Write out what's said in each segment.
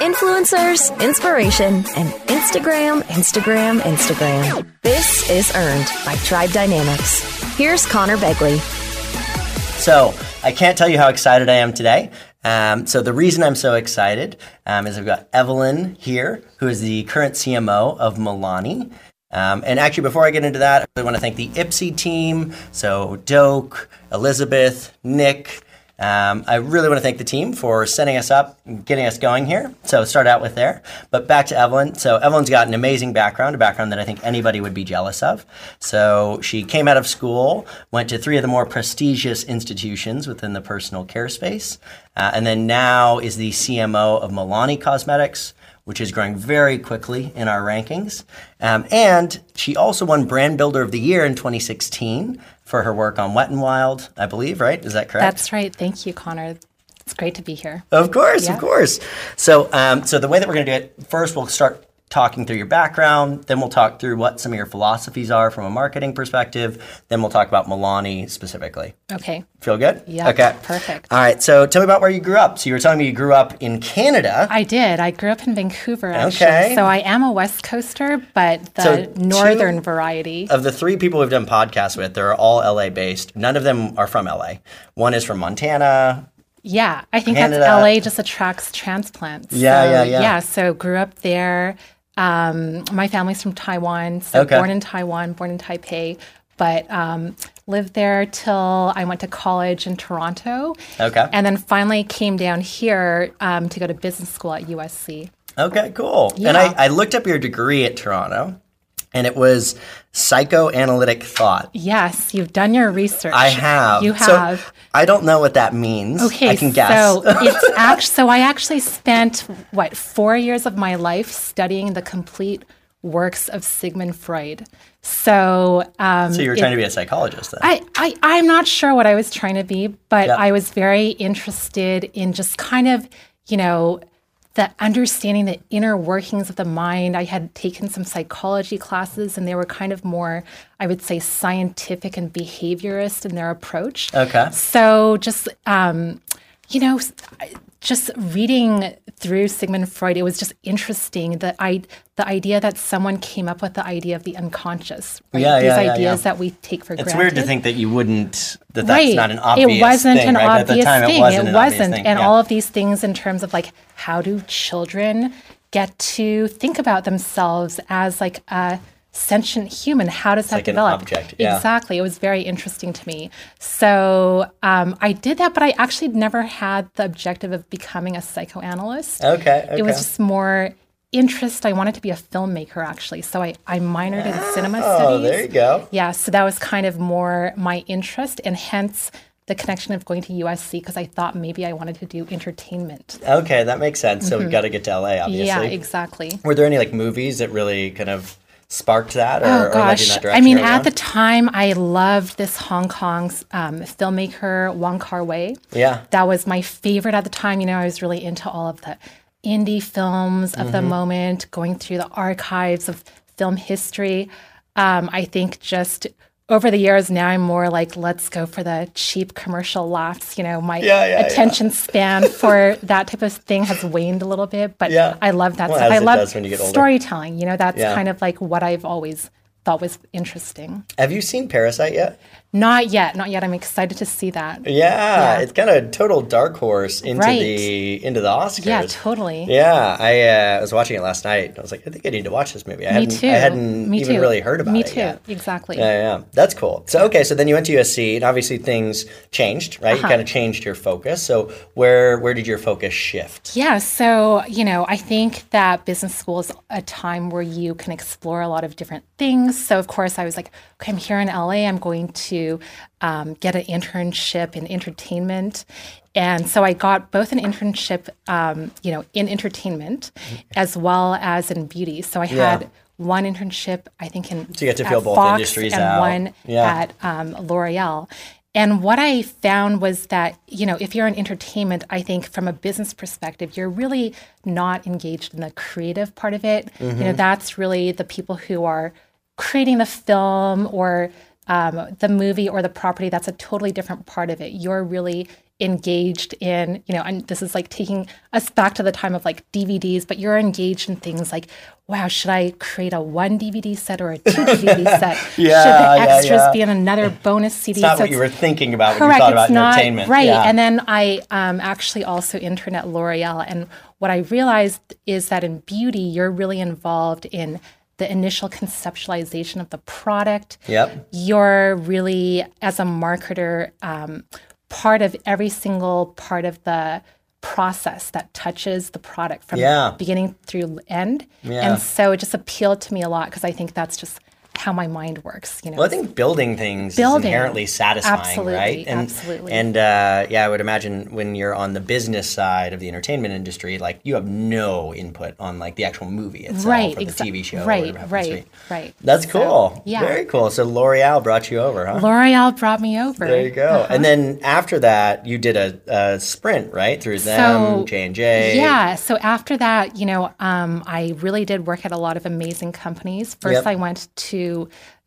Influencers, inspiration, and Instagram, Instagram, Instagram. This is Earned by Tribe Dynamics. Here's Conor Begley. So, I can't tell you how excited I am today. Um, so, the reason I'm so excited um, is I've got Evelyn here, who is the current CMO of Milani. Um, and actually, before I get into that, I really want to thank the Ipsy team. So, Doak, Elizabeth, Nick, um, I really want to thank the team for setting us up and getting us going here. So start out with there. But back to Evelyn. So Evelyn's got an amazing background, a background that I think anybody would be jealous of. So she came out of school, went to three of the more prestigious institutions within the personal care space, uh, and then now is the CMO of Milani Cosmetics which is growing very quickly in our rankings. Um, and she also won Brand Builder of the Year in 2016 for her work on Wet and Wild, I believe, right? Is that correct? That's right. Thank you, Conor. It's great to be here. Of course, yeah. of course. So, um, so the way that we're going to do it, first we'll start talking through your background. Then we'll talk through what some of your philosophies are from a marketing perspective. Then we'll talk about Milani specifically. Okay. Feel good? Yeah. Okay. Perfect. All right. So tell me about where you grew up. So you were telling me you grew up in Canada. I did. I grew up in Vancouver. Actually. Okay. So I am a West Coaster, but the so northern variety. Of the three people we've done podcasts with, they're all LA based. None of them are from LA. One is from Montana. Yeah, I think Canada. that's LA just attracts transplants. Yeah, so, yeah, yeah. Yeah, so grew up there. Um, my family's from Taiwan, so okay. born in Taiwan, born in Taipei, but um, lived there till I went to college in Toronto. Okay. And then finally came down here um, to go to business school at USC. Okay, cool. Yeah. And I, I looked up your degree at Toronto and it was psychoanalytic thought. Yes, you've done your research. I have. You have. So I don't know what that means. Okay, I can guess. So it's actually so I actually spent what four years of my life studying the complete works of Sigmund Freud. So, um, so you were trying to be a psychologist then? I, I, I'm not sure what I was trying to be, but Yep. I was very interested in just kind of, you know, the understanding the inner workings of the mind. I had taken some psychology classes and they were kind of more, I would say, scientific and behaviorist in their approach. Okay. So just, um, you know, just reading through Sigmund Freud, it was just interesting that I, the idea that someone came up with the idea of the unconscious, right? Yeah, These yeah, yeah, ideas yeah. that we take for it's granted. It's weird to think that you wouldn't, that that's right. not an obvious It wasn't thing, an right? But at the obvious time, thing. It wasn't. obvious wasn't. thing. And yeah. all of these things in terms of like, how do children get to think about themselves as like a sentient human? How does that like an develop? object, yeah. Exactly. It was very interesting to me. So um, I did that, but I actually never had the objective of becoming a psychoanalyst. Okay, It was just more interest. I wanted to be a filmmaker actually. So I, I minored in cinema Oh, studies. there you go. Yeah, so that was kind of more my interest, and hence the connection of going to USC because I thought maybe I wanted to do entertainment. Okay, that makes sense. So we've got to get to LA, obviously. Mm-hmm. Yeah, exactly. Were there any like movies that really kind of sparked that or, Oh or led you in gosh! I mean, at the time, I loved this Hong Kong's um, filmmaker Wong Kar Wai. Yeah. that was my favorite at the time. You know, I was really into all of the indie films of Mm-hmm. the moment, going through the archives of film history. Um, I think just over the years now, I'm more like, let's go for the cheap commercial laughs. You know, my Yeah, yeah, yeah. attention span for that type of thing has waned a little bit, but Yeah. I love that Well, stuff. I love you storytelling. You know, that's Yeah. kind of like what I've always thought was interesting. Have you seen Parasite yet? Not yet, not yet. I'm excited to see that. Yeah, Yeah. it's kind of total dark horse into Right. the into the Oscars. Yeah, totally. Yeah, I uh, was watching it last night. I was like, I think I need to watch this movie. I Me hadn't, too. I hadn't Me even too. really heard about Me it Me too. yet. Exactly. Yeah, yeah, that's cool. So okay, so then you went to USC, and obviously things changed, right? Uh-huh. You kind of changed your focus. So where where did your focus shift? Yeah, so, you know, I think that business school is a time where you can explore a lot of different things. So, of course, I was like, okay, I'm here in LA, I'm going to um, get an internship in entertainment. And so I got both an internship, um, you know, in entertainment as well as in beauty. So I Yeah. had one internship, I think, in So you get to feel both Fox industries and out. one Yeah. at um, L'Oreal. And what I found was that, you know, if you're in entertainment, I think from a business perspective, you're really not engaged in the creative part of it. You know, that's really the people who are creating the film or um, the movie or the property. That's a totally different part of it. You're really engaged in, you know, and this is like taking us back to the time of like DVDs, but you're engaged in things like, wow, should I create a one DVD set or a two DVD set? Yeah, should the extras yeah. be in another bonus CD? It's not So what you were thinking about when Correct. you thought it's about not entertainment. right. Yeah. And then I um, actually also interned at L'Oreal, and what I realized is that in beauty, you're really involved in the initial conceptualization of the product. Yep. You're really, as a marketer, um, part of every single part of the process that touches the product from Yeah. beginning through end. Yeah. And so it just appealed to me a lot because I think that's just how my mind works. You know, Well, I think building things Building. is inherently satisfying, Absolutely, right? And, absolutely. And uh, yeah, I would imagine when you're on the business side of the entertainment industry, like you have no input on like the actual movie itself right, or the exa- TV show. or right, whatever happens to right, right. That's So, cool. yeah. Very cool. So L'Oreal brought you over, huh? L'Oreal brought me over. there you go. Uh-huh. And then after that, you did a, a sprint, right? Through them, J and J. Yeah. So after that, you know, um, I really did work at a lot of amazing companies. First, Yep. I went to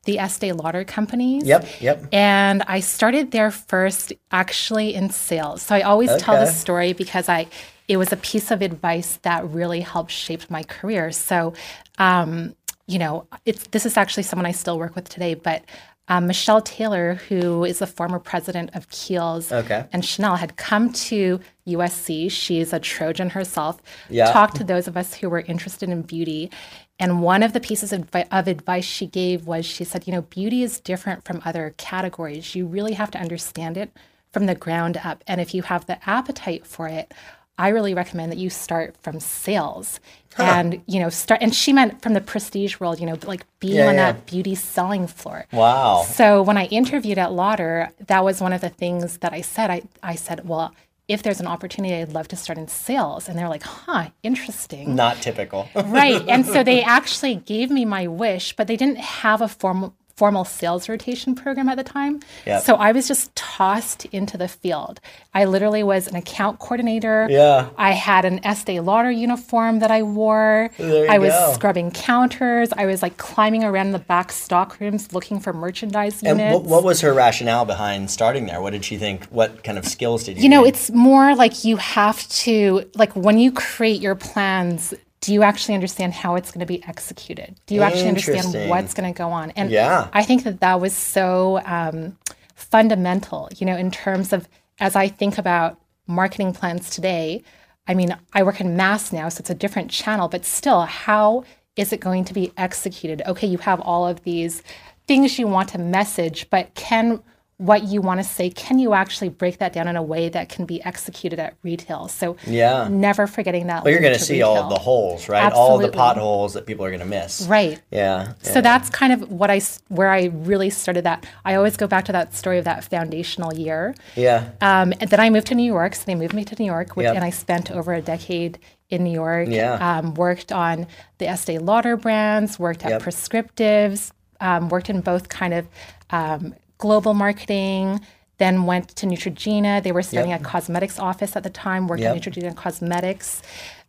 the Estee Lauder companies. Yep. Yep. And I started there first actually in sales. So I always tell this story because I it was a piece of advice that really helped shape my career. So um, you know, it's this is actually someone I still work with today, but um, Michelle Taylor, who is the former president of Kiehl's Okay. and Chanel, had come to USC. She's a Trojan herself. Yeah. Talked to those of us who were interested in beauty. And one of the pieces of, of advice she gave was she said, you know, beauty is different from other categories. You really have to understand it from the ground up. And if you have the appetite for it, I really recommend that you start from sales. And you know, start. And she meant from the prestige world. You know, like being Yeah, on yeah. that beauty selling floor. Wow. So when I interviewed at Lauder, that was one of the things that I said. I, I said, well, if there's an opportunity, I'd love to start in sales. And they're like, huh, interesting. Not typical. right. And so they actually gave me my wish, but they didn't have a formal formal sales rotation program at the time. Yep. So I was just tossed into the field. I literally was an account coordinator. Yeah. I had an Estee Lauder uniform that I wore. There you I was go. scrubbing counters. I was like climbing around the back stock rooms looking for merchandise and units. what, what was her rationale behind starting there? What did she think? What kind of skills did you? You know, gain? it's more like you have to, like when you create your plans, do you actually understand how it's going to be executed? Do you actually understand what's going to go on? And Yeah. I think that that was so um, fundamental, you know, in terms of as I think about marketing plans today. I mean, I work in mass now, so it's a different channel, but still, how is it going to be executed? Okay, you have all of these things you want to message, but can what you want to say, can you actually break that down in a way that can be executed at retail? So, Yeah. never forgetting that. Well, you're going to see all the holes, right? All the potholes that people are going to miss. Right. Yeah. So that's kind of what I where I really started that. I always go back to that story of that foundational year. Yeah. Um, and then I moved to New York. So they moved me to New York, which, Yep. and I spent over a decade in New York. Yeah. Um, worked on the Estee Lauder brands, worked at Yep. Prescriptives, um, worked in both kind of um, global marketing. Then went to Neutrogena. They were starting Yep. a cosmetics office at the time. Worked Yep. at Neutrogena Cosmetics.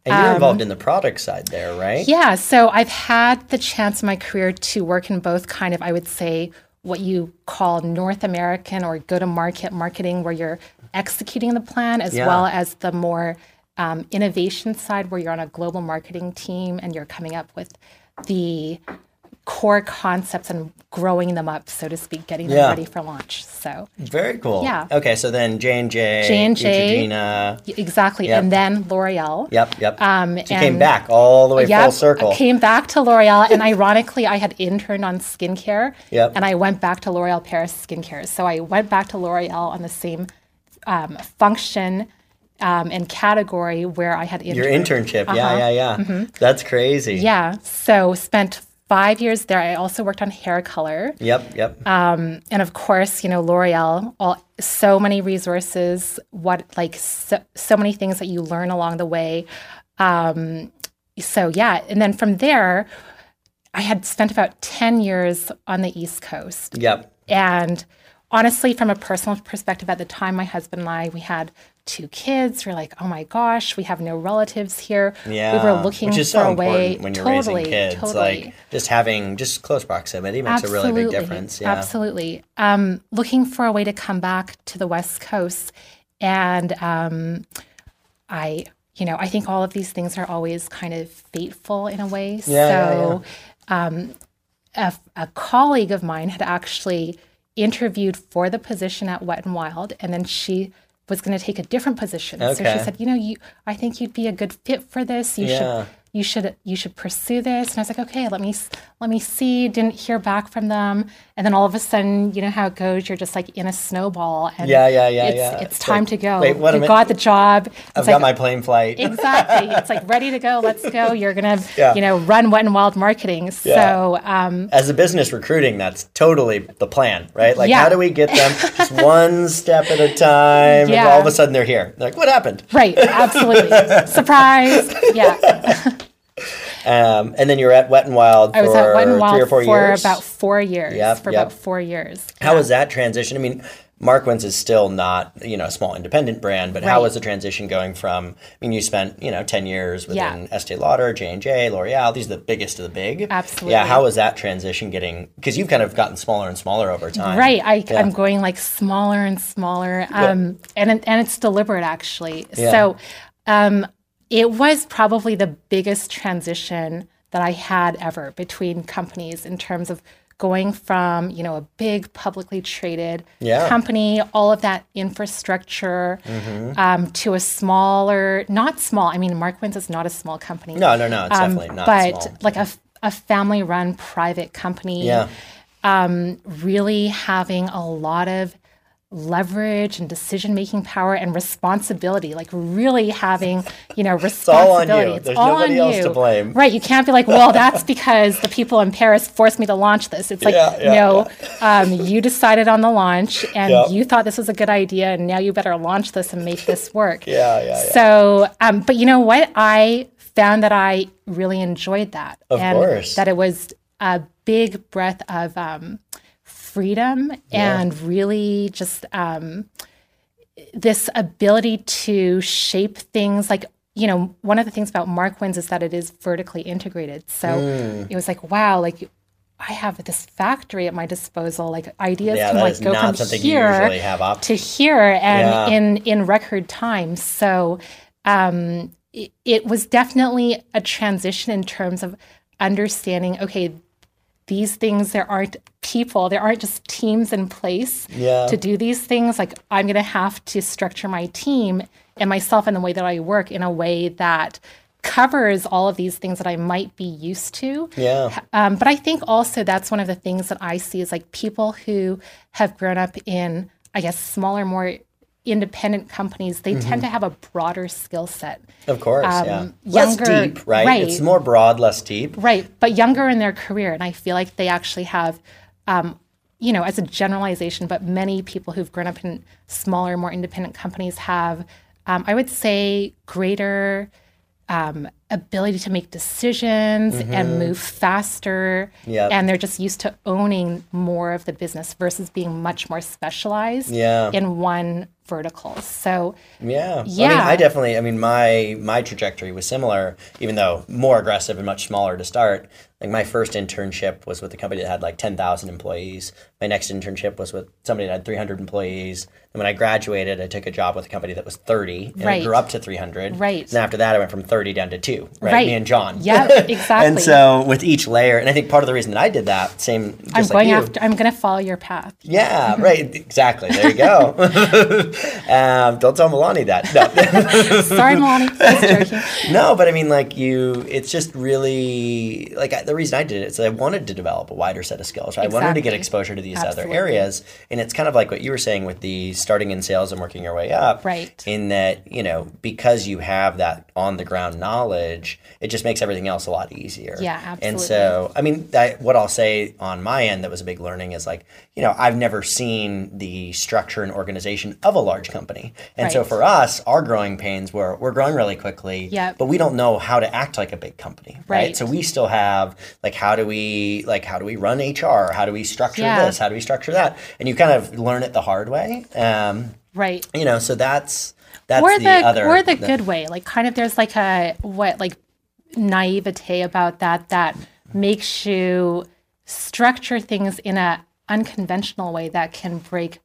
And you're involved in the product side there, right? Um, Yeah, so I've had the chance in my career to work in both kind of, I would say, what you call North American or go to market marketing, where you're executing the plan, as Yeah. well as the more um, innovation side, where you're on a global marketing team and you're coming up with the core concepts and growing them up, so to speak, getting them Yeah. ready for launch. So Very cool. Yeah. Okay, so then J and J, J&J. Exactly, Yep. and then L'Oreal. Yep, yep. Um, so you came back all the way Yep, full circle. Came back to L'Oreal, and ironically, I had interned on skincare, Yep. and I went back to L'Oreal Paris Skincare. So I went back to L'Oreal on the same um, function um, and category where I had interned. Your internship. Yeah, yeah, yeah. That's crazy. Uh-huh. Mm-hmm. Yeah. So spent five years there. I also worked on hair color. Yep, yep. Uh, and of course, you know, L'Oreal, all so many resources, what like so, so many things that you learn along the way. Um, so yeah, and then from there, I had spent about 10 years on the East Coast. yep. And honestly, from a personal perspective, at the time, my husband and I, we had two kids. We're like, oh my gosh, we have no relatives here. Yeah. we were looking Which is for so a way. when you're totally, raising kids. totally. Like just having just close proximity makes a really big difference. Yeah. Absolutely. Um, looking for a way to come back to the West Coast. and um, I, you know, I think all of these things are always kind of fateful in a way. Yeah, so, Um, a, a colleague of mine had actually interviewed for the position at Wet and Wild, and then she was going to take a different position. So she said, "You know, you, I think you'd be a good fit for this. You Yeah. should, you should, you should pursue this." And I was like, "Okay, let me, let me see." Didn't hear back from them, and then all of a sudden, you know how it goes. You're just like in a snowball, and Yeah, yeah, yeah, it's, yeah. It's time like, to go. wait, what you got the job. It's I've like, got my plane flight. Exactly. It's like ready to go. Let's go. You're gonna, Yeah. you know, run wet and wild marketing. So, um, As a business recruiting, that's totally the plan, right? Like, Yeah. how do we get them just one step at a time? And Yeah. all of a sudden they're here. They're like, what happened? right, absolutely, surprise. Yeah, Um, and then you're at Wet and Wild for I was at Wet and Wild three or four for years. about four years. Yep, for yep. about four years. How was that transition? I mean, Markwins is still not, you know, a small independent brand, but how was the transition going from? I mean, you spent, you know, ten years Yeah. within Estee Lauder, J and J, L'Oreal. These are the biggest of the big. Absolutely. Yeah. How was that transition getting? Because you've kind of gotten smaller and smaller over time. Right, I, Yeah. I'm going like smaller and smaller, um, and and it's deliberate actually. Yeah. So, um, it was probably the biggest transition that I had ever between companies in terms of going from you know a big publicly traded Yeah. company, all of that infrastructure, Mm-hmm. um, to a smaller, not small. I mean, mark Markwins is not a small company. No, no, no. It's um, definitely not but small. like a, a family run private company Yeah. really having a lot of leverage and decision making power and responsibility like really having you know responsibility. It's all on you. There's nobody else to blame. right you can't be like well that's because the people in paris forced me to launch this it's like Yeah, yeah, no Um, you decided on the launch and Yeah. you thought this was a good idea and now you better launch this and make this work Yeah, yeah, yeah. so um, but you know what i found that i really enjoyed that Of and course. that it was a big breath of um, freedom and really just um, this ability to shape things like you know one of the things about markwins is that it is vertically integrated so Hmm. it was like wow like i have this factory at my disposal like ideas Yeah, can like go from something here usually have up. to here and Yeah. in in record time so um it, it was definitely a transition in terms of understanding okay these things there aren't people there aren't just teams in place Yeah. to do these things like i'm going to have to structure my team and myself and the way that i work in a way that covers all of these things that i might be used to Yeah. um, but I think also that's one of the things that I see is like people who have grown up in, I guess, smaller, more independent companies, they tend to have a broader skill set. Of course. yeah. um, Less younger- deep, right? right. It's more broad, less deep. Right. But younger in their career. And I feel like they actually have, um, you know, as a generalization, but many people who've grown up in smaller, more independent companies have, um, I would say, greater um, ability to make decisions and move faster. Mm-hmm. Yep. And they're just used to owning more of the business versus being much more specialized Yeah. in one vertical. So, Yeah. I mean, Yeah. I definitely. I mean, my my trajectory was similar, even though more aggressive and much smaller to start. Like my first internship was with a company that had like ten thousand employees. My next internship was with somebody that had three hundred employees. And when I graduated, I took a job with a company that was thirty, and Right. it grew up to three hundred. Right. And after that, I went from thirty down to two. Right. Right. Me and John. yeah, exactly. and so with each layer, and I think part of the reason that I did that, same. Just I'm like going you, after, I'm going to follow your path. Yeah, right. Exactly. There you go. um, don't tell Milani that. No. Sorry, Melanie. I was joking. no, but I mean, like you, it's just really like I, the reason I did it is I wanted to develop a wider set of skills. Right? I wanted to get exposure to these Absolutely. other areas, and it's kind of like what you were saying with the starting in sales and working your way up. Right. In that, you know, because you have that on the ground knowledge, it just makes everything else a lot easier. Yeah, absolutely. And so, I mean, I, what I'll say on my end that was a big learning is like, you know, I've never seen the structure and organization of a large company. And so for us, our growing pains were we're growing really quickly, Yep. but we don't know how to act like a big company, right? Right. So we still have like how do we like how do we run HR? How do we structure Yeah. this? How do we structure that? And you kind of learn it the hard way. Um, Right. you know, so that's that's or the, the, other or the good way like kind of there's like a what like naivete about that that makes you structure things in a unconventional way that can break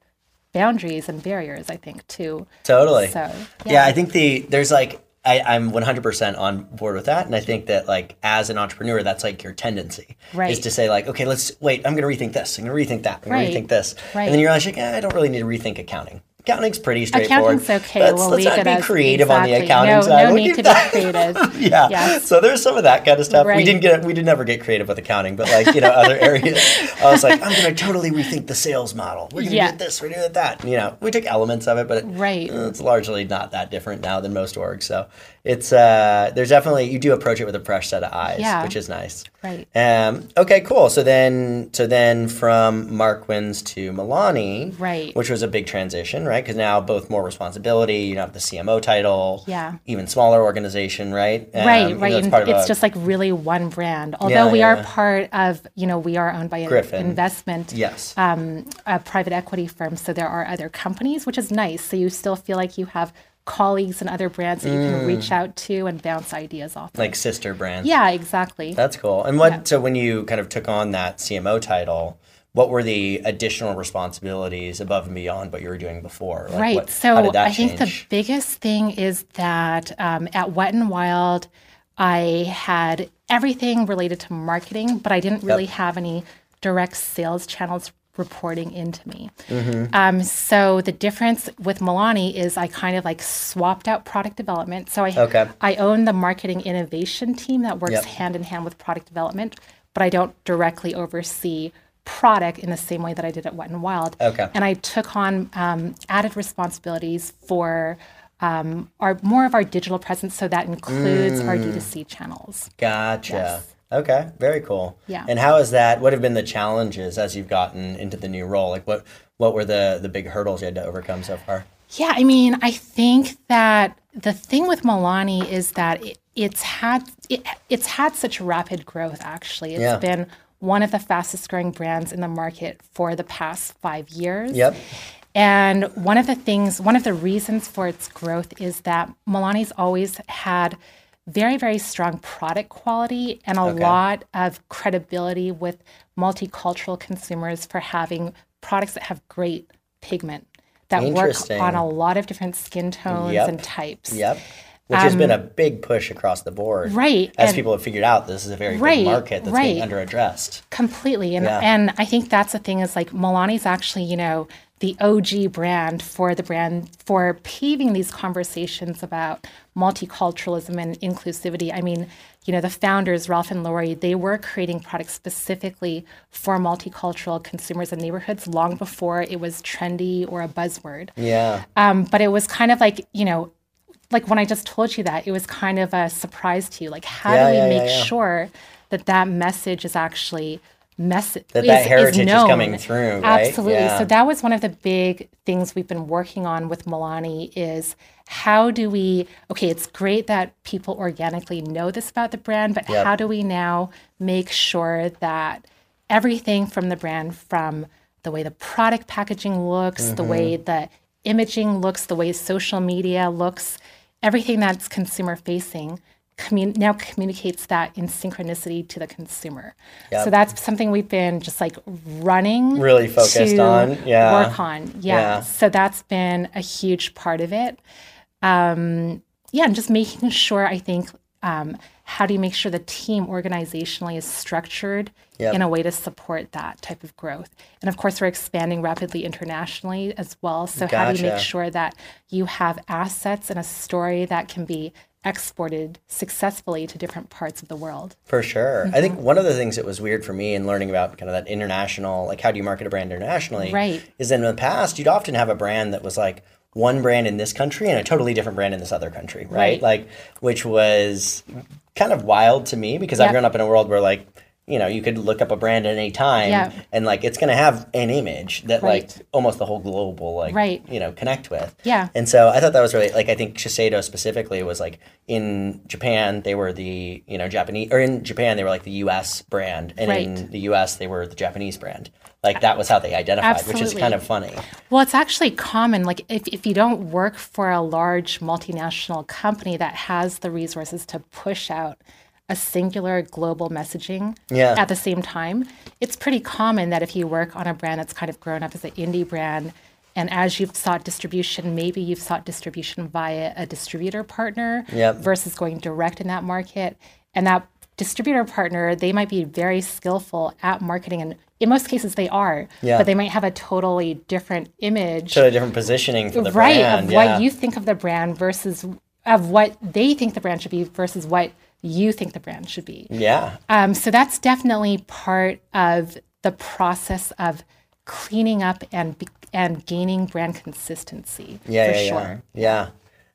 boundaries and barriers. I think too. Totally. So yeah. yeah, I think the there's like I, I'm 100% on board with that, and I think that like as an entrepreneur, that's like your tendency Right. is to say like, okay, let's wait. I'm going to rethink this. I'm going to rethink that. I'm going to rethink this, Right. and then you're like, eh, I don't really need to rethink accounting. Accounting's pretty straightforward. Accounting's okay. Let's, we'll let's not be creative on the accounting no, side. No We'll need to that. be creative. yeah. Yes. So there's some of that kind of stuff. We didn't get we did never get creative with accounting, but like, you know, other areas. I was like, I'm gonna totally rethink the sales model. We're gonna Yeah. do this, we're gonna do that. You know, we took elements of it, but it, Right. it's largely not that different now than most orgs. So it's uh there's definitely you do approach it with a fresh set of eyes, Yeah. which is nice. Right. Um, okay, cool. So then, so then from Markwins to Milani, Right. which was a big transition, right? Because now both more responsibility. You have the CMO title, Yeah. even smaller organization, right? Um, right, right. though it's And part of it's a- just like really one brand. Although we yeah, are part of, you know, we are owned by an investment yes, um, a private equity firm. So there are other companies, which is nice. So you still feel like you have colleagues and other brands that you Mm. can reach out to and bounce ideas off. of. like sister brands. Yeah, exactly. That's cool. And what? So when you kind of took on that CMO title, what were the additional responsibilities above and beyond what you were doing before? Like, right. what- so I think the biggest thing is that um, at Wet and Wild, I had everything related to marketing, but I didn't really have any direct sales channels reporting into me. Mm-hmm. Um, so the difference with Milani is I kind of like swapped out product development. So I Okay. I own the marketing innovation team that works Yep. hand in hand with product development, but I don't directly oversee product in the same way that I did at Wet and Wild. Okay. And I took on um, added responsibilities for um, our more of our digital presence, so that includes our Mm. D2C channels. Gotcha. Yes. Okay, very cool. Yeah. And how is that? What have been the challenges as you've gotten into the new role? Like, what what were the the big hurdles you had to overcome so far? Yeah, I mean, I think that the thing with Milani is that it, it's had it, it's had such rapid growth. Actually, It's Yeah. been one of the fastest growing brands in the market for the past five years. Yep. And one of the things, one of the reasons for its growth is that Milani's always had very, very strong product quality and a lot of credibility with multicultural consumers for having products that have great pigment that work on a lot of different skin tones Yep. and types. Yep. Which has been a big push across the board. Um, Right, As and- people have figured out, this is a very Right, big market that's being right. underaddressed. completely and Yeah. and i think that's the thing is like milani's actually you know the og brand for the brand for paving these conversations about multiculturalism and inclusivity i mean you know the founders ralph and lori they were creating products specifically for multicultural consumers and neighborhoods long before it was trendy or a buzzword Yeah. um, but it was kind of like you know like when i just told you that it was kind of a surprise to you like how Yeah, do we yeah, make yeah. sure that that message is actually message That that heritage is coming through, right? absolutely Yeah. so that was one of the big things we've been working on with milani is how do we okay it's great that people organically know this about the brand but Yep. how do we now make sure that everything from the brand from the way the product packaging looks the way Mm-hmm. the imaging looks the way social media looks everything that's consumer facing commun- now communicates that in synchronicity to the consumer Yep. so that's something we've been just like running Really focused on, yeah. work on yeah. Yeah. so that's been a huge part of it um, yeah, and just making sure I think um, how do you make sure the team organizationally is structured Yep. in a way to support that type of growth? And of course, we're expanding rapidly internationally as well. So how do you make sure that you have assets and a story that can be exported successfully to different parts of the world? For sure. I Mm-hmm. think one of the things that was weird for me in learning about kind of that international, like how do you market a brand internationally, Right. is in the past, you'd often have a brand that was like one brand in this country and a totally different brand in this other country, right? Right. Like, which was kind of wild to me because I've grown up in a world where like, you know, you could look up a brand at any time Yeah. and like it's going to have an image that Right. like almost the whole globe will like, Right. you know, connect with. Yeah. And so I thought that was really like I think Shiseido specifically was like in Japan they were the you know Japanese or in Japan they were like the U.S. brand and in the U.S. they were the Japanese brand. Like that was how they identified, which is kind of funny. Well, it's actually common. Like, if, if you don't work for a large multinational company that has the resources to push out a singular global messaging Yeah. at the same time, it's pretty common that if you work on a brand that's kind of grown up as an indie brand and as you've sought distribution, maybe you've sought distribution via a distributor partner Yep. versus going direct in that market. And that distributor partner, they might be very skillful at marketing, and in most cases they are, Yeah. but they might have a totally different image Totally different positioning for the right brand. of yeah. what you think of the brand versus of what they think the brand should be versus what you think the brand should be. yeah. Um, so that's definitely part of the process of cleaning up and be, and gaining brand consistency. Yeah, for yeah, sure. yeah. Yeah.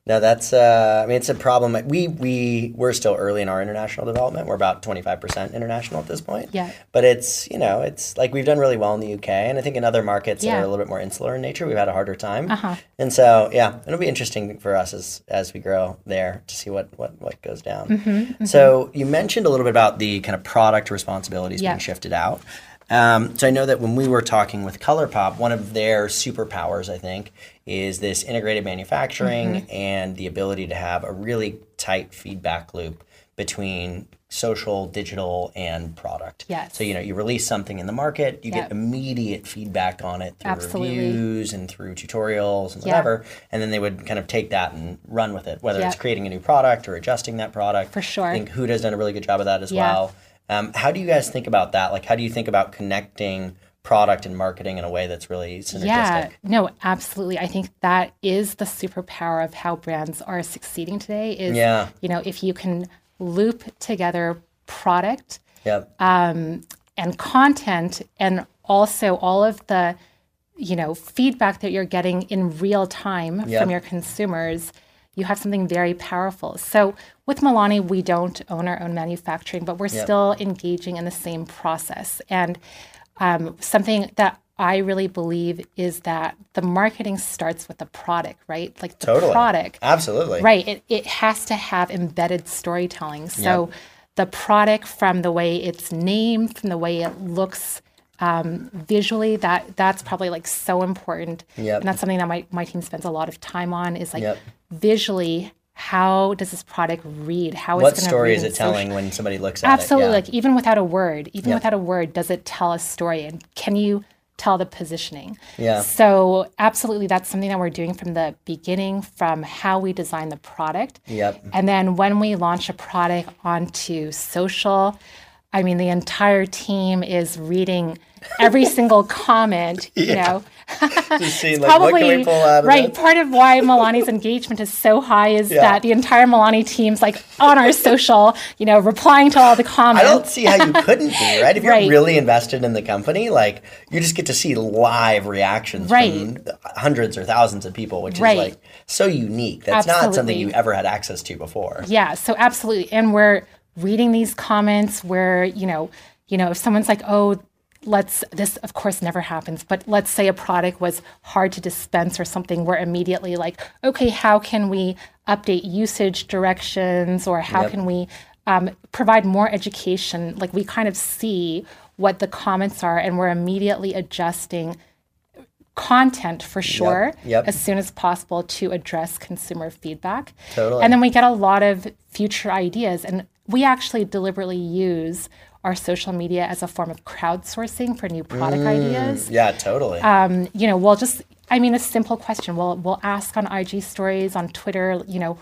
No, that's. Uh, I mean, it's a problem. We we we're still early in our international development. We're about twenty five percent international at this point. Yeah. But it's you know it's like we've done really well in the UK, and I think in other markets that are a little bit more insular in nature, we've had a harder time. Uh-huh. And so yeah, it'll be interesting for us as as we grow there to see what what what goes down. Mm-hmm, So you mentioned a little bit about the kind of product responsibilities Yeah. being shifted out. Um, so I know that when we were talking with ColourPop, one of their superpowers, I think, is this integrated manufacturing Mm-hmm. and the ability to have a really tight feedback loop between social, digital, and product. Yes. So you know, you release something in the market, you Yep. get immediate feedback on it through Absolutely. reviews and through tutorials and whatever, and then they would kind of take that and run with it, whether it's creating a new product or adjusting that product. For sure. I think Huda's done a really good job of that as well. Um, how do you guys think about that? Like, how do you think about connecting product and marketing in a way that's really synergistic? Yeah, no, absolutely. I think that is the superpower of how brands are succeeding today. Is Yeah. you know if you can loop together product Yep. and content and also all of the you know feedback that you're getting in real time Yep. from your consumers you have something very powerful so with milani we don't own our own manufacturing but we're still engaging in the same process and um, something that i really believe is that the marketing starts with the product right like the Totally. product Absolutely. Right. It, it has to have embedded storytelling. So the product from the way it's named, from the way it looks um, visually, that that's probably like so important. Yep. And that's something that my, my team spends a lot of time on is like Yep. visually, how does this product read? How is What story is it social- telling when somebody looks at it? Absolutely. it? Like even without a word, even Yep. without a word, does it tell a story? And can you tell the positioning? Yeah. So absolutely, that's something that we're doing from the beginning, from how we design the product. Yep. And then when we launch a product onto social, I mean, the entire team is reading every single comment, you know. Just seeing like what can we pull out of right. Part of why Milani's engagement is so high is Yeah. that the entire Milani team's like on our social, you know, replying to all the comments. I don't see how you couldn't be, right? If you're Right. really invested in the company, like you just get to see live reactions Right. from hundreds or thousands of people, which Right. is like so unique. That's not something you ever had access to before. Yeah, so absolutely. And we're reading these comments where, you know, you know, if someone's like, "Oh, let's this of course never happens, but let's say a product was hard to dispense or something, we're immediately like, "Okay, how can we update usage directions or how Yep. can we um, provide more education?" Like we kind of see what the comments are and we're immediately adjusting content for sure yep. as soon as possible to address consumer feedback. Totally. And then we get a lot of future ideas. And we actually deliberately use our social media as a form of crowdsourcing for new product ideas. Yeah, totally. Um, you know, we'll just, I mean, a simple question. We'll, we'll ask on IG stories, on Twitter, you know,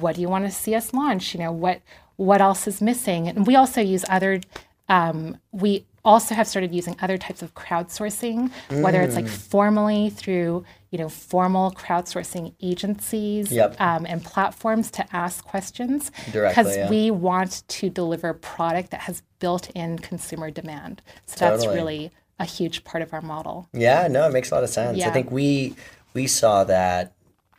what do you want to see us launch? You know, what, what else is missing? And we also use other, um, we also have started using other types of crowdsourcing, whether it's like Mm. formally through, you know, formal crowdsourcing agencies Yep. um, and platforms to ask questions. Because yeah. we want to deliver product that has built-in consumer demand. So that's really a huge part of our model. Yeah, no, it makes a lot of sense. I think we we saw that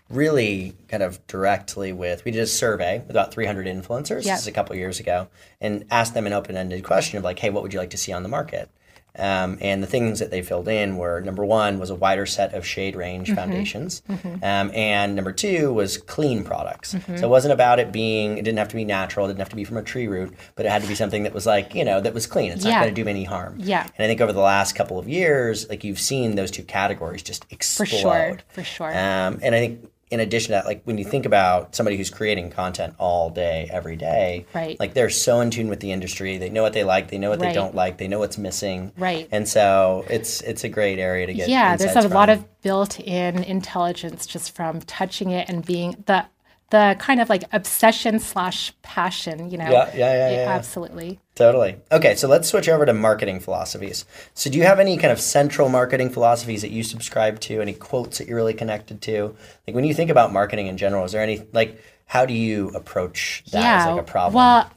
really kind of directly with we did a survey with about 300 influencers Yeah. this is a couple years ago and asked them an open-ended question of like hey what would you like to see on the market um, and the things that they filled in were number one was a wider set of shade range Mm-hmm. foundations Um, and number two was clean products Mm-hmm. so it wasn't about it being it didn't have to be natural it didn't have to be from a tree root but it had to be something that was like you know that was clean it's Yeah. not going to do any harm Yeah. and I think over the last couple of years, like you've seen those two categories just explode. For sure, for sure. Um, and I think in addition to that, like when you think about somebody who's creating content all day, every day, Right. like they're so in tune with the industry. They know what they like, they know what they don't like, they know what's missing. Right. And so it's it's a great area to get. yeah there's a lot of built-in intelligence just from touching it and being the the kind of like obsession slash passion you know Yeah, yeah, yeah, yeah, yeah. absolutely Totally. Okay, so let's switch over to marketing philosophies. So, do you have any kind of central marketing philosophies that you subscribe to? Any quotes that you're really connected to? Like when you think about marketing in general, is there any like how do you approach that as like a problem? Well,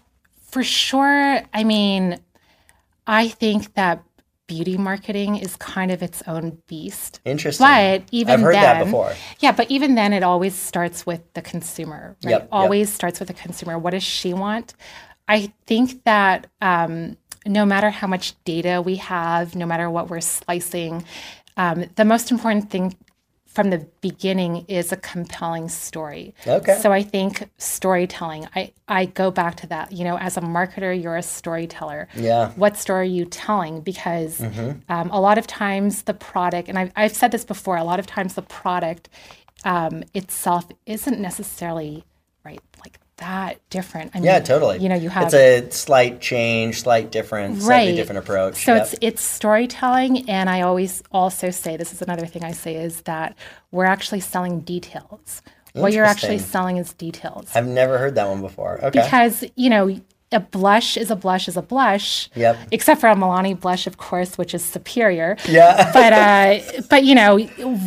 for sure. I mean, I think that beauty marketing is kind of its own beast. Interesting. But even I've heard then, that before. Yeah, but even then, it always starts with the consumer, right? Yep, yep. Always starts with the consumer. What does she want? I think that um, no matter how much data we have, no matter what we're slicing, um, the most important thing from the beginning is a compelling story. Okay. So I think storytelling, I, I go back to that. You know, as a marketer, you're a storyteller. Yeah. What story are you telling? Because um, a lot of times the product, and I've, I've said this before, a lot of times the product um, itself isn't necessarily right like that different. I mean, Yeah, totally. You know, you have it's a slight change, slight difference, slightly Right. different approach. So Yep. it's it's storytelling, and I always also say this is another thing I say is that we're actually selling details. What you're actually selling is details I've never heard that one before. Okay. because you know a blush is a blush is a blush. Yep. Except for a Milani blush, of course, which is superior. yeah. But uh, but you know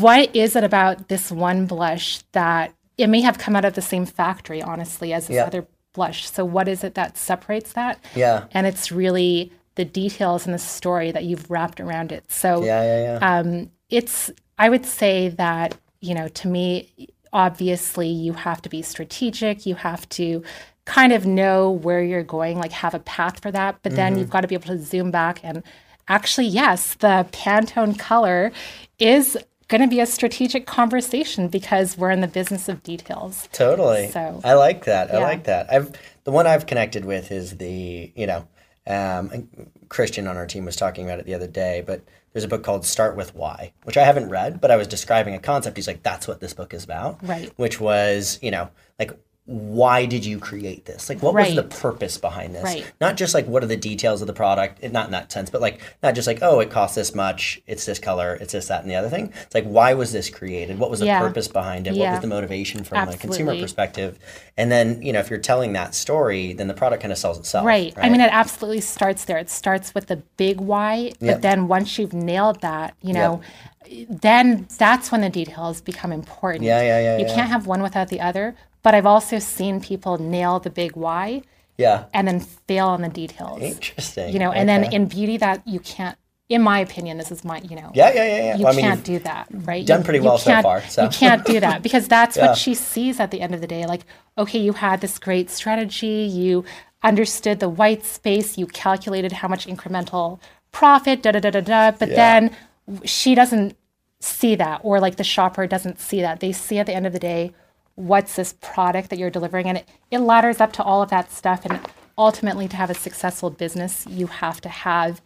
what is it about this one blush that it may have come out of the same factory, honestly, as this Yeah. other blush. So what is it that separates that? Yeah. and it's really the details and the story that you've wrapped around it. So Yeah, yeah, yeah. um, it's I would say that you know to me, obviously you have to be strategic. You have to kind of know where you're going, like have a path for that. But then you've got to be able to zoom back and actually, yes, the Pantone color is going to be a strategic conversation because we're in the business of details. Totally. So- I like that. I like that. I've the one I've connected with is the you know um, Christian on our team was talking about it the other day, but there's a book called Start with Why, which I haven't read, but I was describing a concept. He's like, that's what this book is about. Right. Which was you know like why did you create this? Like, what was the purpose behind this? Right. Not just like what are the details of the product, it- not in that sense, but like not just like oh, it costs this much, it's this color, it's this, that, and the other thing. It's like why was this created? What was the Yeah. purpose behind it? What was the motivation from a consumer perspective? And then you know if you're telling that story, then the product kind of sells itself. Right. I mean, it absolutely starts there. It starts with the big why, but Yep. then once you've nailed that, you know, then that's when the details become important. Yeah, yeah, yeah, You yeah. can't have one without the other. But I've also seen people nail the big why yeah, and then fail on the details. interesting. You know, and then in beauty, that you can't. In my opinion, this is my, you know, yeah, yeah, yeah, yeah. you Well, I can't do that, right? done You- pretty you well so can't- far, so. You can't do that because that's Yeah. what she sees at the end of the day. Like, okay, you had this great strategy, you understood the white space, you calculated how much incremental profit, da da da da da. But Yeah. then she doesn't see that, or like the shopper doesn't see that. They see at the end of the day, what's this product that you're delivering, and it, it ladders up to all of that stuff. And ultimately, to have a successful business, you have to have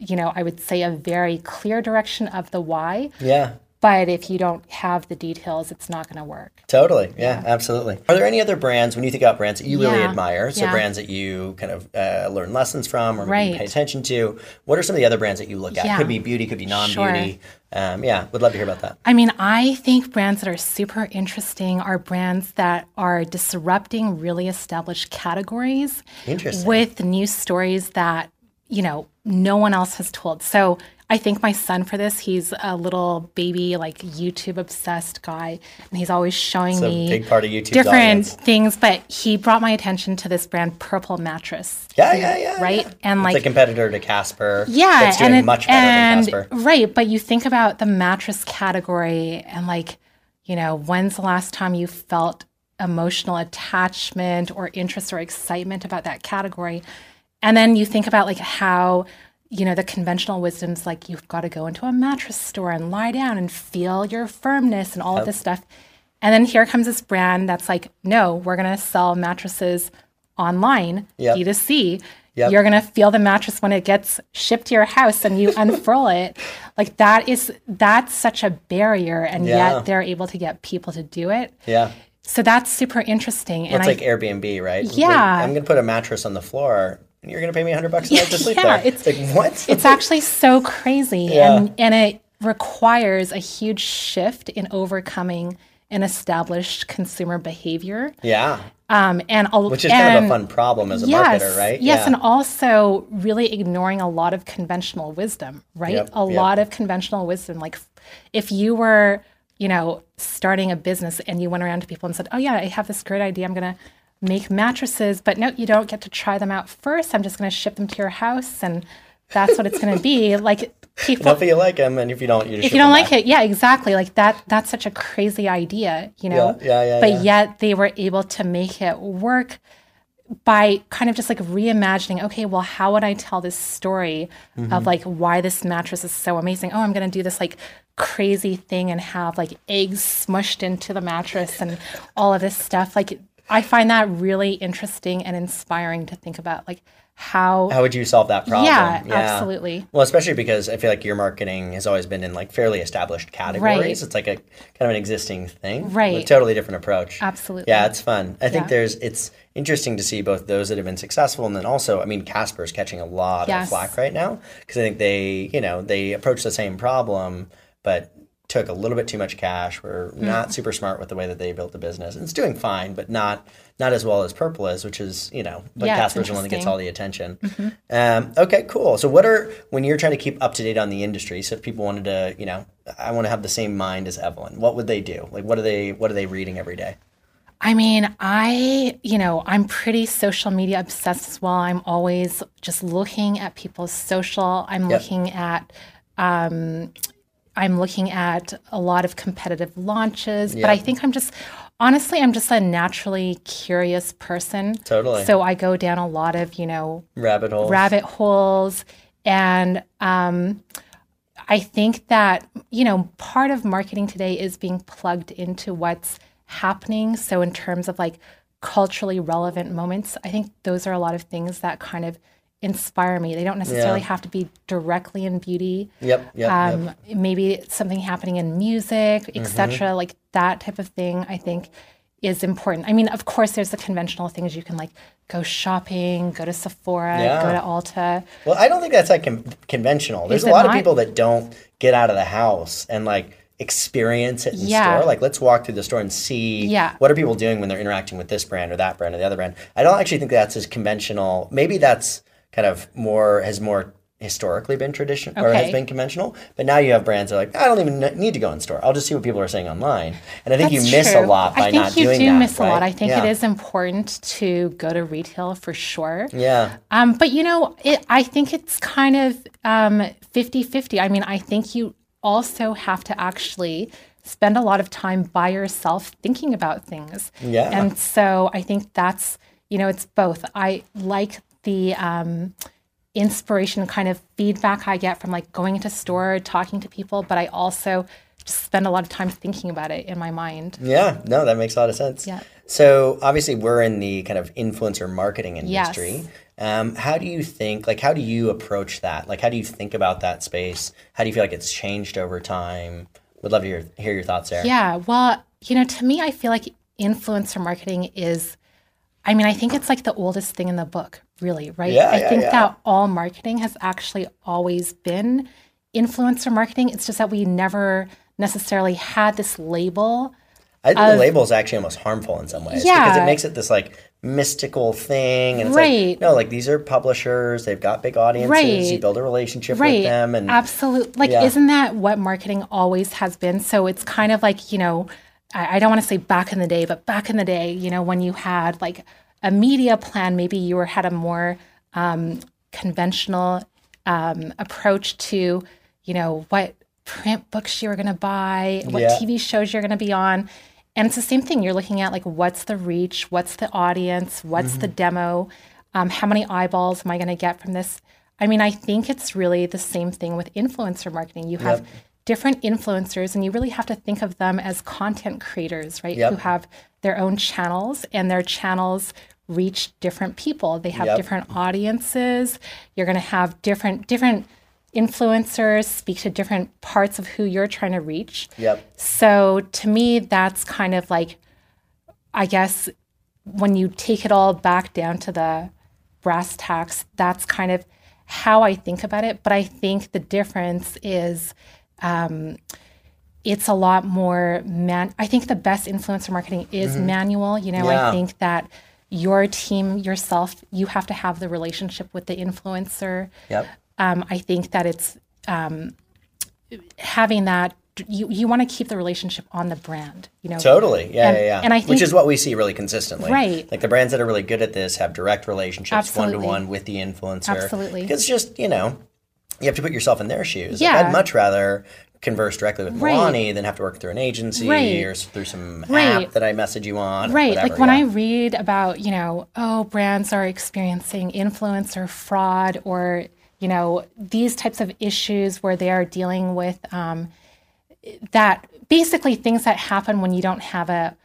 you know, I would say a very clear direction of the why. yeah. But if you don't have the details, it's not going to work. Totally. Yeah, absolutely. Are there any other brands when you think about brands that you really admire? So Yeah. brands that you kind of uh, learn lessons from or maybe Right. pay attention to. What are some of the other brands that you look at? Yeah. Could be beauty, could be non-beauty. Um, yeah, would love to hear about that. I mean, I think brands that are super interesting are brands that are disrupting really established categories with new stories that, you know, no one else has told. So I thank my son for this. He's a little baby, like YouTube obsessed guy, and he's always showing It's me big part of YouTube's different audience. things. But he brought my attention to this brand, Purple Mattress. Yeah, yeah, yeah. Right? yeah. And It's like a competitor to Casper. yeah, That's doing and it- much better and, than Casper. Right, but you think about the mattress category and like, you know, when's the last time you felt emotional attachment or interest or excitement about that category? And then you think about like how, you know, the conventional wisdom's like you've got to go into a mattress store and lie down and feel your firmness and all of this stuff. And then here comes this brand that's like, no, we're going to sell mattresses online, Yep. D2C. Yep. You're going to feel the mattress when it gets shipped to your house and you unfurl it. Like that is that's such a barrier and Yeah. yet they're able to get people to do it. Yeah. So that's super interesting. Well, and it's I like Airbnb, right? Yeah. Like, I'm going to put a mattress on the floor and you're going to pay me 100 bucks a night to sleep Yeah, there. it's- like, what? it's actually so crazy Yeah. and and it requires a huge shift in overcoming an established consumer behavior. yeah. Um, and a, Which is kind of a fun problem as a yes, marketer, right? Yes, yeah. and also really ignoring a lot of conventional wisdom, right? Yep, a yep. lot of conventional wisdom. Like if you were, you know, starting a business and you went around to people and said, "Oh yeah, I have this great idea. I'm going to make mattresses, but no, you don't get to try them out first. I'm just going to ship them to your house and that's what it's going to be." Like people you like them, and if you don't, you just if you don't like it, yeah, exactly. Like that that's such a crazy idea, you know. Yeah, yeah, yeah, But yeah. yet they were able to make it work by kind of just like reimagining, okay, well, how would I tell this story Mm-hmm. of like why this mattress is so amazing? Oh, I'm gonna do this like crazy thing and have like eggs smushed into the mattress and all of this stuff. Like I find that really interesting and inspiring to think about like how, How would you solve that problem? Yeah, absolutely. Well, especially because I feel like your marketing has always been in like fairly established categories. Right. It's like a kind of an existing thing. Right. Totally different approach. Absolutely. Yeah, it's fun. I think there's it's interesting to see both those that have been successful and then also, I mean, Casper's catching a lot of flack right now because I think they, you know, they approach the same problem, but took a little bit too much cash. Were Mm. not super smart with the way that they built the business. It's doing fine, but not not as well as Purple is, which is, you know, but Yeah, Casper's the one that gets all the attention. Um, okay, cool. So, what are when you're trying to keep up to date on the industry? So, if people wanted to, you know, I want to have the same mind as Evelyn, what would they do? Like, what are they what are they reading every day? I mean, I, you know, I'm pretty social media obsessed as well. I'm always just looking at people's social. I'm Yep. looking at, um, I'm looking at a lot of competitive launches, but I think I'm just, honestly, I'm just a naturally curious person. Totally. So I go down a lot of, you know, Rabbit hole. rabbit holes and um, i think that you know part of marketing today is being plugged into what's happening so in terms of like culturally relevant moments i think those are a lot of things that kind of inspire me they don't necessarily Yeah. have to be directly in beauty Yep. Yep. um, yep. maybe it's something happening in music, Mm-hmm. etc. Like that type of thing, I think is important. I mean, of course, there's the conventional things you can like go shopping, go to Sephora, Yeah. go to Ulta. Well, I don't think that's like con- conventional. There's a lot of people that don't get out of the house and like experience it in Yeah. store. Like, let's walk through the store and see Yeah. what are people doing when they're interacting with this brand or that brand or the other brand. I don't actually think that's as conventional. Maybe that's kind of more has more historically been tradition or has been conventional. But now you have brands that are like, I don't even need to go in store. I'll just see what people are saying online. And I think That's you miss true. a lot by not doing that. I think you do that. miss a lot. I think Yeah. it is important to go to retail for sure. Yeah. Um, but you know, it, I think it's kind of um, 50-50. I mean, I think you also have to actually spend a lot of time by yourself thinking about things. Yeah. And so I think that's, you know, it's both. I like the um, inspiration kind of feedback I get from like going into store, talking to people, but I also just spend a lot of time thinking about it in my mind. Yeah, no, that makes a lot of sense. Yeah. So obviously, we're in the kind of influencer marketing Yes. industry. Um, how do you think? Like, how do you approach that? Like, how do you think about that space? How do you feel like it's changed over time? Would love to hear, hear your thoughts there. Yeah. Well, you know, to me, I feel like influencer marketing is, I mean, I think it's like the oldest thing in the book, really, right? Yeah, I yeah, think yeah. that all marketing has actually always been influencer marketing. It's just that we never necessarily had this label. I think the label is actually almost harmful in some ways yeah. because it makes it this like mystical thing, and it's Right. like no, like these are publishers. They've got big audiences. Right. You build a relationship Right. with them, and Absolutely. Like, Yeah. isn't that what marketing always has been? So it's kind of like, you know, I, I don't want to say back in the day, but back in the day, you know, when you had like a media plan, maybe you were had a more um, conventional um, approach to, you know, what print books you were going to buy, what Yeah. TV shows you're going to be on. And it's the same thing. You're looking at like what's the reach, what's the audience, what's the demo, um, how many eyeballs am I going to get from this? I mean, I think it's really the same thing with influencer marketing. You have different influencers, and you really have to think of them as content creators, right? Yep. Who have their own channels, and their channels reach different people. They have Yep. different audiences. You're going to have different different influencers speak to different parts of who you're trying to reach. Yep. So to me, that's kind of like, I guess, when you take it all back down to the brass tacks, that's kind of how I think about it. But I think the difference is um, it's a lot more man. I think the best influencer marketing is manual. You know, Yeah. I think that your team yourself, you have to have the relationship with the influencer. Yep. Um, I think that it's um, having that. You, you want to keep the relationship on the brand, you know. Totally. Yeah, And- yeah, yeah. and I Which is what we see really consistently. Right. Like the brands that are really good at this have direct relationships one to one with the influencer. Absolutely. Because just, you know, you have to put yourself in their shoes. Like, Yeah. I'd much rather converse directly with Right. Milani than have to work through an agency Right. or through some app that I message you on. Right. whatever, like when yeah. I read about, you know, oh, brands are experiencing influencer fraud or, you know, these types of issues where they are dealing with um, that basically things that happen when you don't have a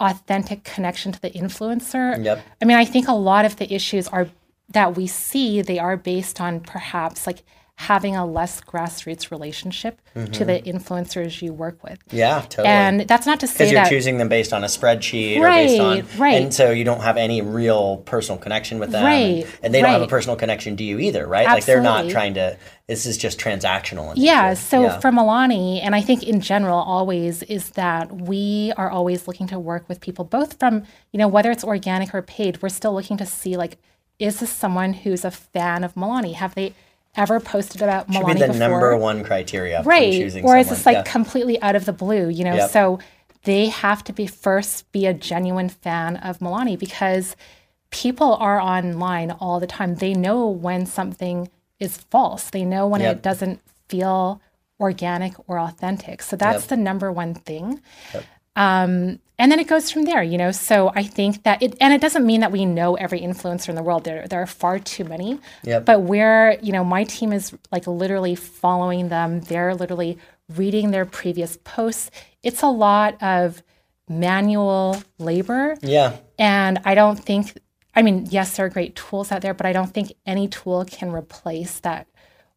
authentic connection to the influencer. Yep. I mean, I think a lot of the issues are that we see, they are based on perhaps like having a less grassroots relationship to the mm-hmm. influencers you work with. Yeah, totally. And that's not to say because you're that choosing them based on a spreadsheet or based on Right, right. and so you don't have any real personal connection with them and- Right, and, they don't have a personal connection to you either right Absolutely. like they're not trying to this is just transactional Yeah. nature. So Yeah. for Milani, and I think in general, always is that we are always looking to work with people, both from you know whether it's organic or paid. We're still looking to see like, is this someone who's a fan of Milani? Have they ever posted about should Milani be the before? number one criteria for right? choosing Or is someone. this like Yeah. completely out of the blue? You know, Yep. so they have to be first be a genuine fan of Milani because people are online all the time. They know when something is false. They know when Yep. it doesn't feel organic or authentic. So that's Yep. the number one thing. Um, and then it goes from there, you know. So I think that it, and it doesn't mean that we know every influencer in the world. There, there are far too many. Yep. But we're, you know, my team is like literally following them. They're literally reading their previous posts. It's a lot of manual labor. yeah And I don't think, I mean, yes, there are great tools out there, but I don't think any tool can replace that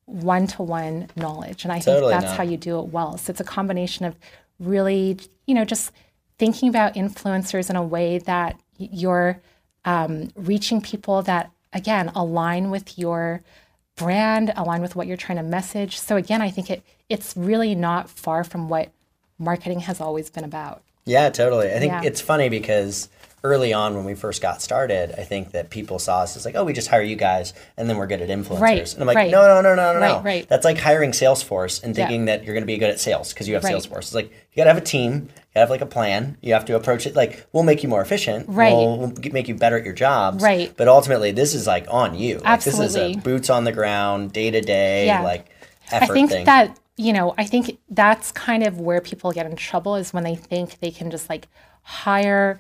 one to one knowledge. And I Totally think that's not. how you do it well. So it's a combination of really, you know, just thinking about influencers in a way that you're um, reaching people that, again, align with your brand, align with what you're trying to message. So again, I think it it's really not far from what marketing has always been about. Yeah, totally. I think Yeah. it's funny because early on when we first got started, I think that people saw us as like, oh, we just hire you guys and then we're good at influencers. Right, And I'm like, right. no, no, no, no, no, no. Right, right. That's like hiring Salesforce and Yeah. thinking that you're going to be good at sales because you have Right. Salesforce. It's like, you got to have a team, you got to have like a plan. You have to approach it like, we'll make you more efficient. Right. We'll, we'll make you better at your jobs. Right. But ultimately, this is like on you. Like, This is Absolutely. a boots on the ground, day to day, like I think thing. that you know, I think that's kind of where people get in trouble is when they think they can just like hire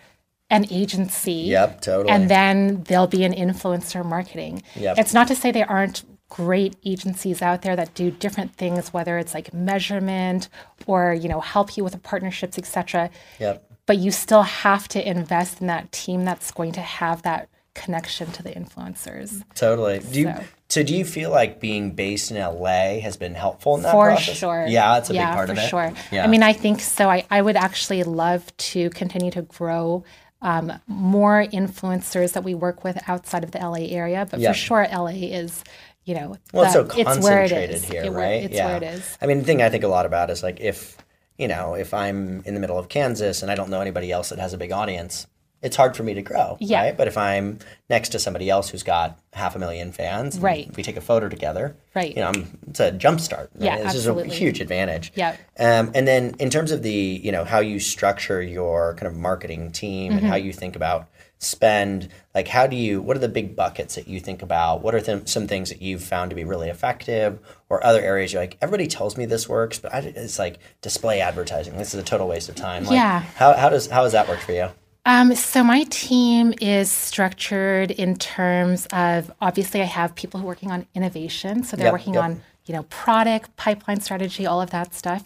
an agency. Yep, totally. And then they'll be an influencer marketing. Yep. It's not to say they aren't great agencies out there that do different things, whether it's like measurement or, you know, help you with the partnerships, etc. Yep. But you still have to invest in that team that's going to have that connection to the influencers. Totally. Do you, so. So- do you feel like being based in LA has been helpful in that for process? sure. Yeah, that's a yeah, big part of it. For sure. Yeah. I mean, I think so. I, I would actually love to continue to grow um, more influencers that we work with outside of the LA area, but Yeah. for sure, LA is, you know, well, it's so the- it's it concentrated here, It- right? It's yeah. where it is. I mean, the thing I think a lot about is like if you know if I'm in the middle of Kansas and I don't know anybody else that has a big audience, it's hard for me to grow. Yeah. Right. But if I'm next to somebody else who's got half a million fans, and Right. We take a photo together. Right. You know, I'm, it's a jump start. Right? Yeah, This absolutely. is a huge advantage. Yeah. Um, and then in terms of the you know how you structure your kind of marketing team and how Mm-hmm. you think about spend like how do you what are the big buckets that you think about what are th- some things that you've found to be really effective or other areas you're like everybody tells me this works but I, it's like display advertising this is a total waste of time like, Yeah. how, how does how has that work for you Um, so my team is structured in terms of obviously I have people working on innovation, so they're Yep, working yep. on you know product, pipeline strategy, all of that stuff.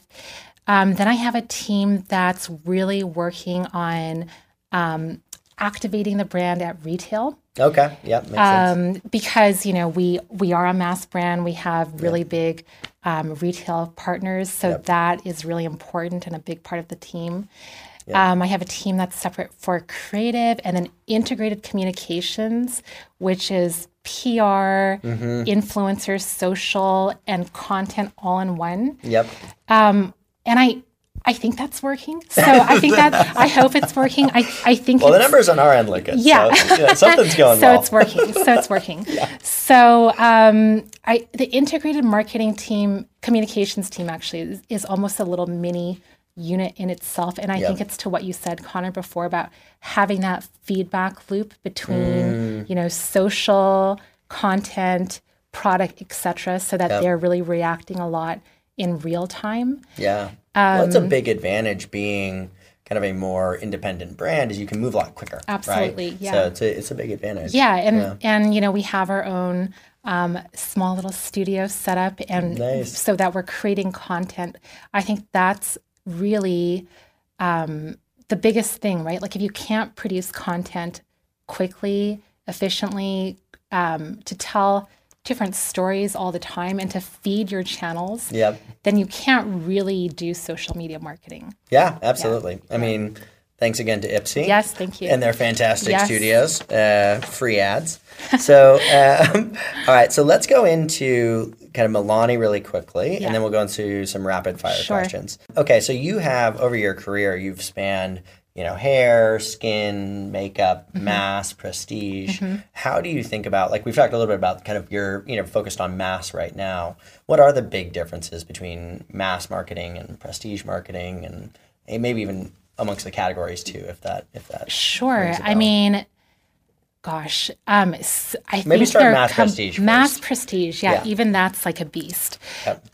Um, then I have a team that's really working on um, activating the brand at retail Okay. Sense. um, because you know we we are a mass brand. We have really big um, retail partners, so Yep. that is really important and a big part of the team. Um, I have a team that's separate for creative and then integrated communications, which is PR, Mm-hmm. influencers, social, and content all in one Yep. and I I think that's working. So I think that I hope it's working. I I think Well, the numbers on our end look good. Yeah. So, yeah, something's going on. so well. it's working. So it's working. So um, I the integrated marketing team, communications team actually is, is almost a little mini unit in itself. And I Yep. think it's to what you said, Conor, before about having that feedback loop between Mm. you know social content, product, etc., so that Yep. they're really reacting a lot in real time. Yeah. well, it's a Um, big advantage being kind of a more independent brand is you can move a lot quicker. right? Absolutely, yeah. So it's a, it's a big advantage. Yeah, and and you know we have our own um, small little studio set up, and Nice. so that we're creating content. I think that's really um, the biggest thing, right? Like if you can't produce content quickly, efficiently, um, to tell different stories all the time, and to feed your channels, Yep. then you can't really do social media marketing. Yeah, absolutely. I mean, thanks again to Ipsy. Yes, thank you. And their fantastic Yes. studios, uh, free ads. So, um, all right, so let's go into kind of Milani really quickly, Yeah. and then we'll go into some rapid fire Sure. questions. Okay, so you have over your career, you've spanned, you know, hair, skin, makeup, Mm-hmm. mass, prestige. How do you think about, like, we've talked a little bit about kind of your, you know, focused on mass right now. What are the big differences between mass marketing and prestige marketing, and, and maybe even amongst the categories too, if that, if that. Sure. I mean, gosh, um, I Maybe think start they're mass prestige Mass first. prestige, yeah, Yeah. Even that's like a beast. Yep.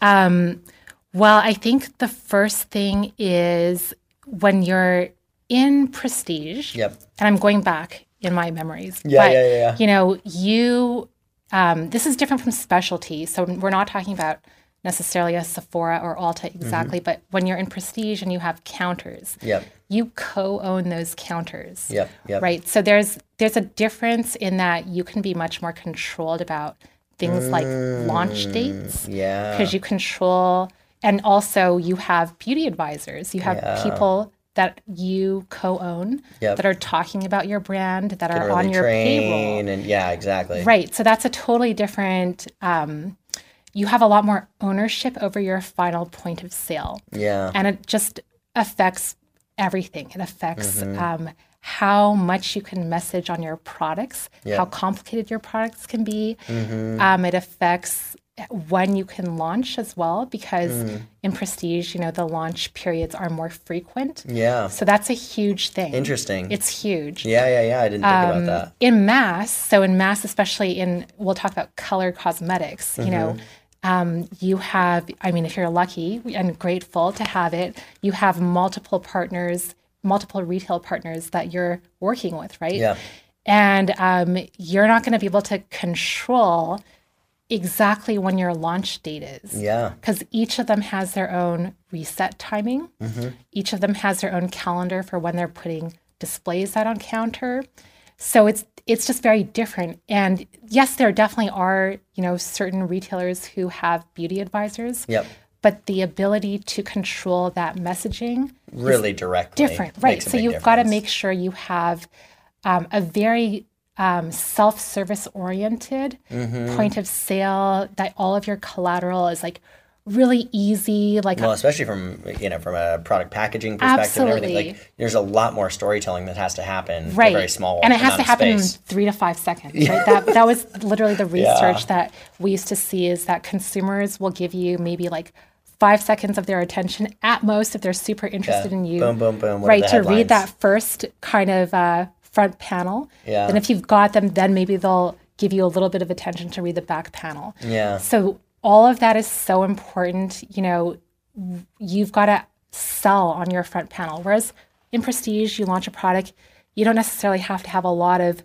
Well, I think the first thing is when you're in prestige. Yep. And I'm going back in my memories. Yeah, but, yeah, yeah, yeah. You know, you. Um, this is different from specialty, so we're not talking about necessarily a Sephora or Ulta Mm-hmm. exactly, but when you're in prestige and you have counters, Yep. you co-own those counters Yep. Yep. right so there's there's a difference in that you can be much more controlled about things like launch dates Mm, Yeah. because you control and also you have beauty advisors you have Yeah. people that you co-own Yep. that are talking about your brand that Can are really on your payroll and yeah, exactly. right so that's a totally different um, you have a lot more ownership over your final point of sale Yeah. and it just affects everything. It affects Mm-hmm. um, how much you can message on your products. Mm-hmm. how complicated your products can be. Um, it affects when you can launch as well, because Mm. in prestige, you know, the launch periods are more frequent. Yeah. So that's a huge thing. Interesting. It's huge. yeah, yeah, yeah. I didn't think Um, about that. In mass, so in mass, especially in, we'll talk about color cosmetics, you know, Mm-hmm. um, you have, I mean, if you're lucky and grateful to have it, you have multiple partners, multiple retail partners that you're working with, right? Yeah. And um, you're not going to be able to control exactly when your launch date is Yeah. because each of them has their own reset timing. Mm-hmm. Each of them has their own calendar for when they're putting displays out on counter. So it's it's just very different. And yes, there definitely are you know certain retailers who have beauty advisors. Yep. But the ability to control that messaging Really directly. different, right? So you've got to make sure you have um, a very um, self-service oriented Mm-hmm. point of sale that all of your collateral is like really easy, like Well, especially from you know from a product packaging perspective and everything, Absolutely. like there's a lot more storytelling that has to happen. right, In a very small and it has to happen in three to five seconds. Right? That that was literally the research Yeah. that we used to see is that consumers will give you maybe like. Five seconds of their attention at most if they're super interested in you. Boom, boom, boom. Right to read that first kind of uh, front panel. Yeah. Then if you've got them, then maybe they'll give you a little bit of attention to read the back panel. Yeah. So all of that is so important. You know, you've got to sell on your front panel. Whereas in Prestige, you launch a product, you don't necessarily have to have a lot of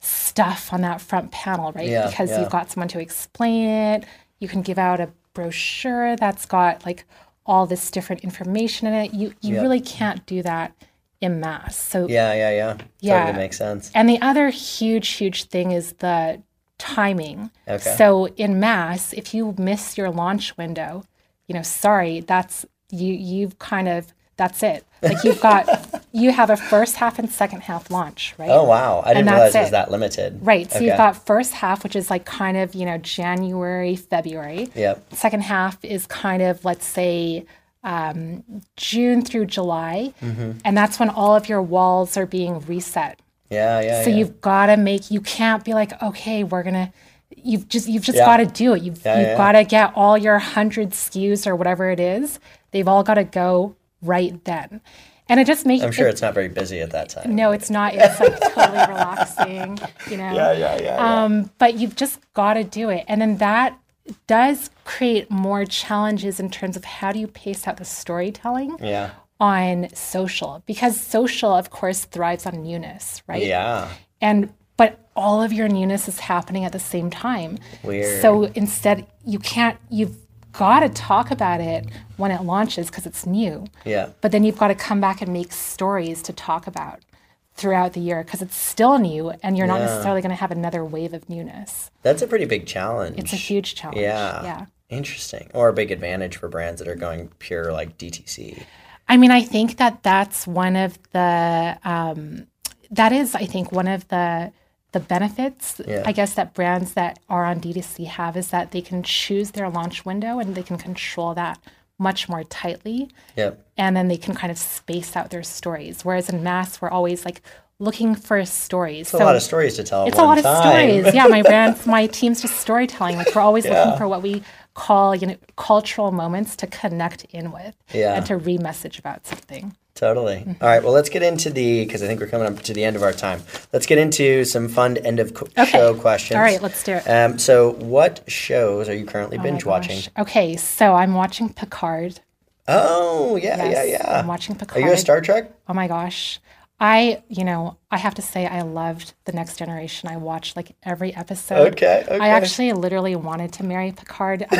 stuff on that front panel, right? Yeah, because yeah. you've got someone to explain it. You can give out a brochure that's got like all this different information in it. You you really can't do that in mass. So Yeah, yeah, yeah. Yeah. Totally makes sense. and the other huge, huge thing is the timing. Okay. So in mass, if you miss your launch window, you know, sorry, that's you. You've kind of that's it. Like you've got you have a first half and second half launch, right? Oh wow, I didn't realize it was that limited. Right. So Okay. you've got first half, which is like kind of you know January, February. Yep. Second half is kind of let's say um, June through July, Mm-hmm. and that's when all of your walls are being reset. Yeah, yeah. So yeah. you've got to make. You can't be like, okay, we're gonna. You've just you've just Yeah. got to do it. You've Yeah, you've got to get all your hundred SKUs or whatever it is. They've all got to go right then, and it just makes. I'm sure it- it's not very busy at that time. no, it's not. It's like totally relaxing, you know. Yeah, yeah, yeah. yeah. Um, but you've just got to do it, and then that does create more challenges in terms of how do you pace out the storytelling yeah. on social because social, of course, thrives on newness, right? Yeah. and but all of your newness is happening at the same time. Weird. So instead, you can't. You've got to talk about it when it launches because it's new. Yeah. But then you've got to come back and make stories to talk about throughout the year because it's still new and you're not necessarily going to have another wave of newness. That's a pretty big challenge. It's a huge challenge. Yeah. Yeah. Interesting. Or a big advantage for brands that are going pure like DTC. I mean, I think that that's one of the um, that is, I think, one of the the benefits, Yeah. I guess, that brands that are on D2C have is that they can choose their launch window and they can control that much more tightly, Yep. and then they can kind of space out their stories. Whereas in mass, we're always like looking for stories. It's a lot of stories to tell. It's a lot of stories. Yeah, my brand, my team's just storytelling. Like we're always Yeah. looking for what we call you know cultural moments to connect in with Yeah. and to re-message about something. Totally. Mm-hmm. All right. Well, let's get into the because I think we're coming up to the end of our time. Let's get into some fun end of co- Okay. show questions. All right, let's do it. Um, so, what shows are you currently Oh binge watching? Okay, so I'm watching Picard. Oh, yeah, Yes, yeah, yeah. I'm watching Picard. Are you a Star Trek? Oh my gosh. I, you know, I have to say I loved The Next Generation. I watched like every episode. Okay, okay. I actually literally wanted to marry Picard.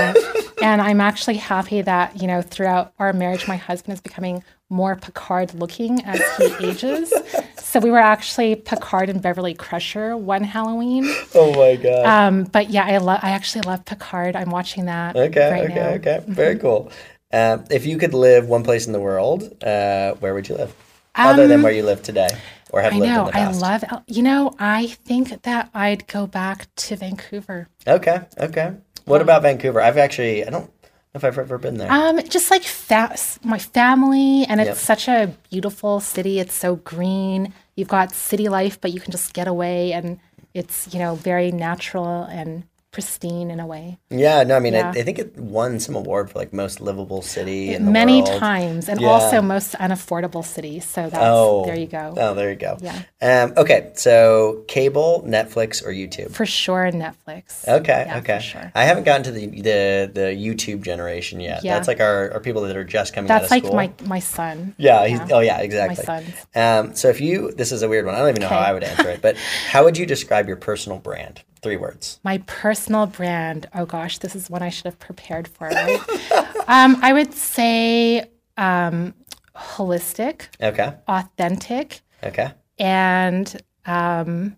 And, I'm actually happy that, you know, throughout our marriage, my husband is becoming more Picard looking as he ages. So we were actually Picard and Beverly Crusher one Halloween. Oh my god. Um, but yeah, I love, I actually love Picard. I'm watching that. okay, right okay, now. okay. Very cool. Um, if you could live one place in the world, uh, where would you live? Other than where you live today, or have Um, I lived in the past? I love, you know, I think that I'd go back to Vancouver. Okay, okay. What about Vancouver? I've actually, I don't know if I've ever been there. Um, just like fa- my family, and it's Yep. such a beautiful city. It's so green. You've got city life, but you can just get away, and it's you know very natural and pristine in a way. yeah, no, I mean, Yeah. I, I think it won some award for like most livable city in the Many world. times, and Yeah. also most unaffordable city. So that's Oh, there you go. Oh, there you go. Yeah. Um, okay, so cable, Netflix, or YouTube? For sure, Netflix. Okay, Yeah, okay. Sure. I haven't gotten to the the, the YouTube generation yet. Yeah. That's like our, our people that are just coming out That's like school. my my son. yeah, he's, oh yeah, exactly. sons. Um, so if you, this is a weird one. I don't even know how I would answer it, but how would you describe your personal brand? Three words. My personal brand. Oh gosh, this is one I should have prepared for. Right? um, I would say um, holistic, Okay. authentic, Okay. and um,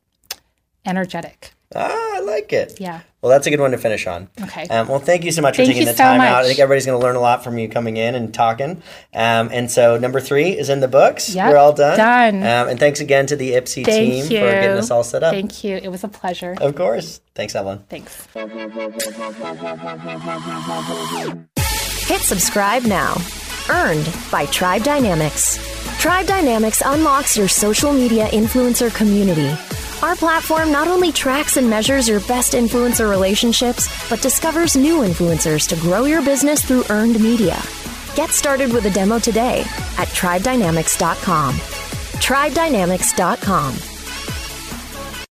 energetic. Ah, I like it. Yeah. Well, that's a good one to finish on. Okay. Um, well, thank you so much Thank for taking the so time out. I much. think everybody's going to learn a lot from you coming in and talking. Um, and so number three is in the books. Yep, We're all done. done. Um, and thanks again to the Ipsy Thank team you for getting us all set up. Thank you. It was a pleasure. of course. Thanks, Evelyn. Thanks. Hit subscribe now. Earned by Tribe Dynamics. Tribe Dynamics unlocks your social media influencer community. Our platform not only tracks and measures your best influencer relationships, but discovers new influencers to grow your business through earned media. Get started with a demo today at tribedynamics.com. Tribedynamics.com.